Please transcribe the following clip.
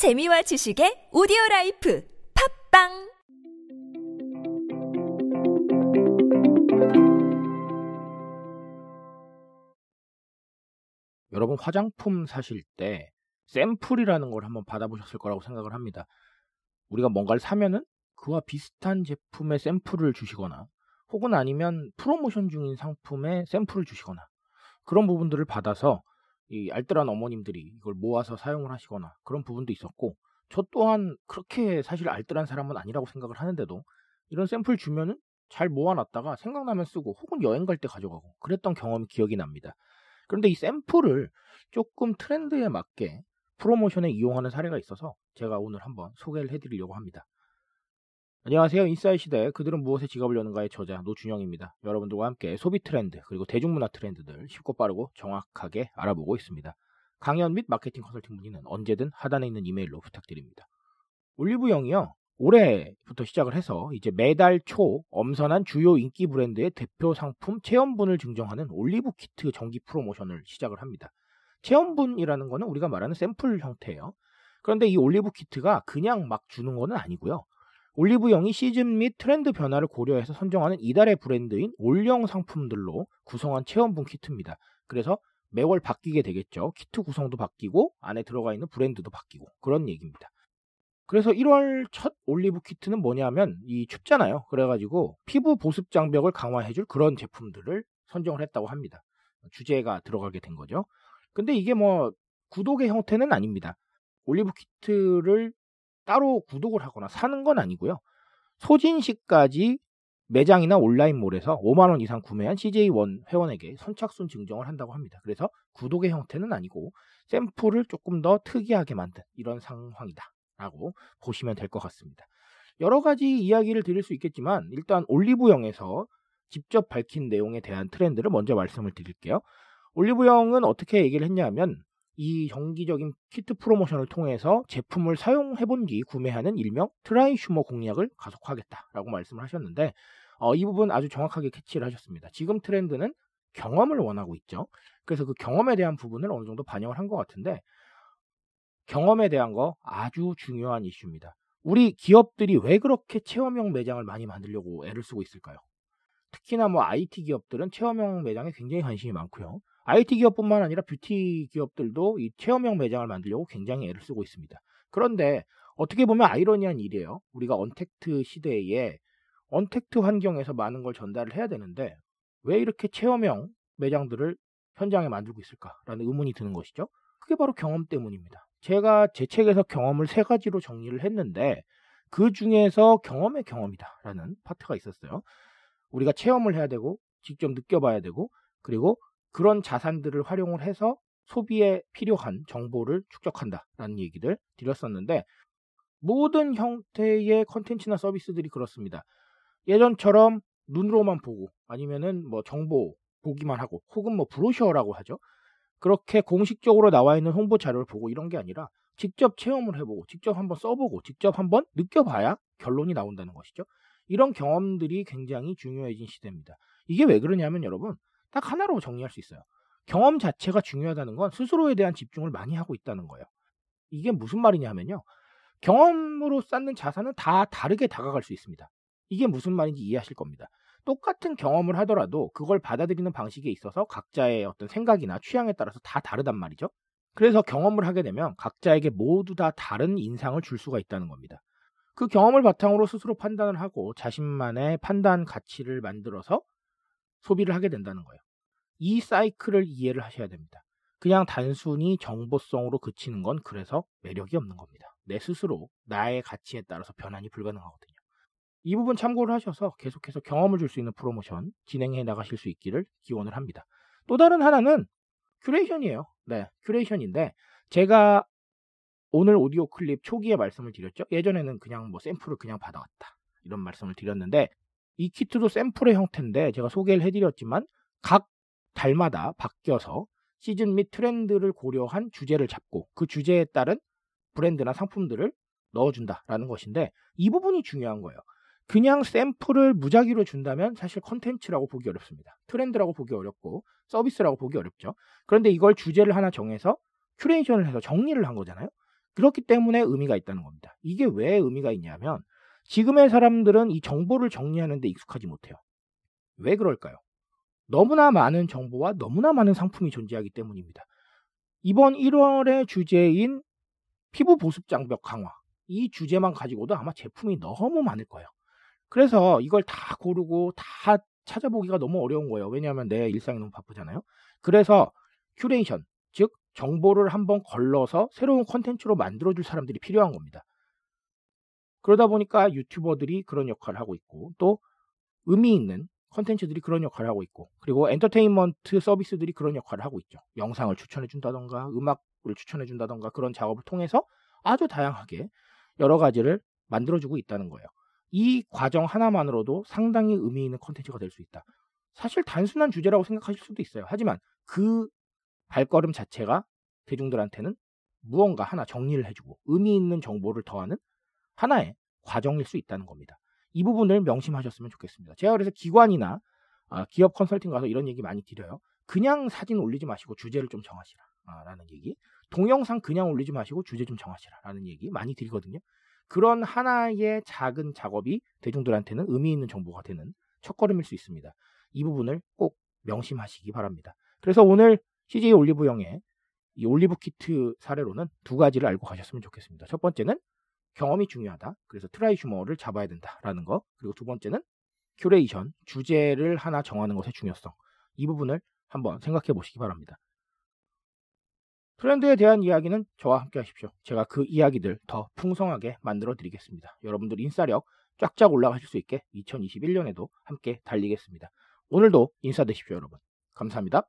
재미와 지식의 오디오 라이프 팟빵 여러분 화장품 사실 때 샘플이라는 걸 한번 받아보셨을 거라고 생각을 합니다. 우리가 뭔가를 사면은 그와 비슷한 제품의 샘플을 주시거나 혹은 아니면 프로모션 중인 상품의 샘플을 주시거나 그런 부분들을 받아서 이 알뜰한 어머님들이 이걸 모아서 사용을 하시거나 그런 부분도 있었고 저 또한 그렇게 사실 알뜰한 사람은 아니라고 생각을 하는데도 이런 샘플 주면은 잘 모아놨다가 생각나면 쓰고 혹은 여행 갈 때 가져가고 그랬던 경험이 기억이 납니다. 그런데 이 샘플을 조금 트렌드에 맞게 프로모션에 이용하는 사례가 있어서 제가 오늘 한번 소개를 해드리려고 합니다. 안녕하세요. 인사이 시대 그들은 무엇에 지갑을 여는가의 저자 노준영입니다. 여러분들과 함께 소비 트렌드 그리고 대중문화 트렌드들 쉽고 빠르고 정확하게 알아보고 있습니다. 강연 및 마케팅 컨설팅 문의는 언제든 하단에 있는 이메일로 부탁드립니다. 올리브영이요. 올해부터 시작을 해서 이제 매달 초 엄선한 주요 인기 브랜드의 대표 상품 체험분을 증정하는 올리브 키트 정기 프로모션을 시작을 합니다. 체험분이라는 거는 우리가 말하는 샘플 형태예요. 그런데 이 올리브 키트가 그냥 막 주는 거는 아니고요. 올리브영이 시즌 및 트렌드 변화를 고려해서 선정하는 이달의 브랜드인 올영 상품들로 구성한 체험분 키트입니다. 그래서 매월 바뀌게 되겠죠. 키트 구성도 바뀌고 안에 들어가 있는 브랜드도 바뀌고 그런 얘기입니다. 그래서 1월 첫 올리브 키트는 뭐냐면 이 춥잖아요. 그래가지고 피부 보습 장벽을 강화해줄 그런 제품들을 선정을 했다고 합니다. 주제가 들어가게 된 거죠. 근데 이게 뭐 구독의 형태는 아닙니다. 올리브 키트를 따로 구독을 하거나 사는 건 아니고요. 소진 시까지 매장이나 온라인몰에서 5만 원 이상 구매한 CJ ONE 회원에게 선착순 증정을 한다고 합니다. 그래서 구독의 형태는 아니고 샘플을 조금 더 특이하게 만든 이런 상황이다. 라고 보시면 될 것 같습니다. 여러 가지 이야기를 드릴 수 있겠지만 일단 올리브영에서 직접 밝힌 내용에 대한 트렌드를 먼저 말씀을 드릴게요. 올리브영은 어떻게 얘기를 했냐면 이 정기적인 키트 프로모션을 통해서 제품을 사용해 본 뒤 구매하는 일명 trysumer 공략을 가속화하겠다라고 말씀을 하셨는데 어, 이 부분 아주 정확하게 캐치를 하셨습니다. 지금 트렌드는 경험을 원하고 있죠. 그래서 그 경험에 대한 부분을 어느 정도 반영을 한 것 같은데 경험에 대한 거 아주 중요한 이슈입니다. 우리 기업들이 왜 그렇게 체험형 매장을 많이 만들려고 애를 쓰고 있을까요? 특히나 뭐 IT 기업들은 체험형 매장에 굉장히 관심이 많고요. IT 기업뿐만 아니라 뷰티 기업들도 이 체험형 매장을 만들려고 굉장히 애를 쓰고 있습니다. 그런데 어떻게 보면 아이러니한 일이에요. 우리가 언택트 시대에 언택트 환경에서 많은 걸 전달을 해야 되는데 왜 이렇게 체험형 매장들을 현장에 만들고 있을까라는 의문이 드는 것이죠. 그게 바로 경험 때문입니다. 제가 제 책에서 경험을 세 가지로 정리를 했는데 그 중에서 경험의 경험이다라는 파트가 있었어요. 우리가 체험을 해야 되고 직접 느껴봐야 되고 그리고 그런 자산들을 활용을 해서 소비에 필요한 정보를 축적한다라는 얘기를 드렸었는데 모든 형태의 컨텐츠나 서비스들이 그렇습니다. 예전처럼 눈으로만 보고 아니면은 뭐 정보 보기만 하고 혹은 뭐 브로셔라고 하죠. 그렇게 공식적으로 나와 있는 홍보 자료를 보고 이런 게 아니라 직접 체험을 해보고 직접 한번 써보고 직접 한번 느껴봐야 결론이 나온다는 것이죠. 이런 경험들이 굉장히 중요해진 시대입니다. 이게 왜 그러냐면 여러분 딱 하나로 정리할 수 있어요. 경험 자체가 중요하다는 건 스스로에 대한 집중을 많이 하고 있다는 거예요. 이게 무슨 말이냐면요. 경험으로 쌓는 자산은 다 다르게 다가갈 수 있습니다. 이게 무슨 말인지 이해하실 겁니다. 똑같은 경험을 하더라도 그걸 받아들이는 방식에 있어서 각자의 어떤 생각이나 취향에 따라서 다 다르단 말이죠. 그래서 경험을 하게 되면 각자에게 모두 다 다른 인상을 줄 수가 있다는 겁니다. 그 경험을 바탕으로 스스로 판단을 하고 자신만의 판단 가치를 만들어서 소비를 하게 된다는 거예요. 이 사이클을 이해를 하셔야 됩니다. 그냥 단순히 정보성으로 그치는 건 그래서 매력이 없는 겁니다. 내 스스로 나의 가치에 따라서 변환이 불가능하거든요. 이 부분 참고를 하셔서 계속해서 경험을 줄 수 있는 프로모션 진행해 나가실 수 있기를 기원을 합니다. 또 다른 하나는 큐레이션이에요. 네, 큐레이션인데 제가 오늘 오디오 클립 초기에 말씀을 드렸죠. 예전에는 그냥 뭐 샘플을 그냥 받아왔다. 이런 말씀을 드렸는데 이 키트도 샘플의 형태인데 제가 소개를 해드렸지만 각 달마다 바뀌어서 시즌 및 트렌드를 고려한 주제를 잡고 그 주제에 따른 브랜드나 상품들을 넣어준다라는 것인데 이 부분이 중요한 거예요. 그냥 샘플을 무작위로 준다면 사실 컨텐츠라고 보기 어렵습니다. 트렌드라고 보기 어렵고 서비스라고 보기 어렵죠. 그런데 이걸 주제를 하나 정해서 큐레이션을 해서 정리를 한 거잖아요. 그렇기 때문에 의미가 있다는 겁니다. 이게 왜 의미가 있냐면 지금의 사람들은 이 정보를 정리하는 데 익숙하지 못해요. 왜 그럴까요? 너무나 많은 정보와 너무나 많은 상품이 존재하기 때문입니다. 이번 1월의 주제인 피부 보습 장벽 강화 이 주제만 가지고도 아마 제품이 너무 많을 거예요. 그래서 이걸 다 고르고 다 찾아보기가 너무 어려운 거예요. 왜냐하면 내 일상이 너무 바쁘잖아요. 그래서 큐레이션, 즉 정보를 한번 걸러서 새로운 컨텐츠로 만들어줄 사람들이 필요한 겁니다. 그러다 보니까 유튜버들이 그런 역할을 하고 있고 또 의미 있는 컨텐츠들이 그런 역할을 하고 있고 그리고 엔터테인먼트 서비스들이 그런 역할을 하고 있죠. 영상을 추천해 준다던가 음악을 추천해 준다던가 그런 작업을 통해서 아주 다양하게 여러 가지를 만들어주고 있다는 거예요. 이 과정 하나만으로도 상당히 의미 있는 컨텐츠가 될 수 있다. 사실 단순한 주제라고 생각하실 수도 있어요. 하지만 그 발걸음 자체가 대중들한테는 무언가 하나 정리를 해주고 의미 있는 정보를 더하는 하나의 과정일 수 있다는 겁니다. 이 부분을 명심하셨으면 좋겠습니다. 제가 그래서 기관이나 아, 기업 컨설팅 가서 이런 얘기 많이 드려요. 그냥 사진 올리지 마시고 주제를 좀 정하시라. 아, 라는 얘기. 동영상 그냥 올리지 마시고 주제 좀 정하시라. 라는 얘기 많이 드리거든요. 그런 하나의 작은 작업이 대중들한테는 의미 있는 정보가 되는 첫걸음일 수 있습니다. 이 부분을 꼭 명심하시기 바랍니다. 그래서 오늘 CJ 올리브영의 이 올리브 키트 사례로는 두 가지를 알고 가셨으면 좋겠습니다. 첫 번째는 경험이 중요하다. 그래서 trysumer를 잡아야 된다라는 거. 그리고 두 번째는 큐레이션, 주제를 하나 정하는 것의 중요성. 이 부분을 한번 생각해 보시기 바랍니다. 트렌드에 대한 이야기는 저와 함께 하십시오. 제가 그 이야기들 더 풍성하게 만들어 드리겠습니다. 여러분들 인싸력 쫙쫙 올라가실 수 있게 2021년에도 함께 달리겠습니다. 오늘도 인사되십시오, 여러분. 감사합니다.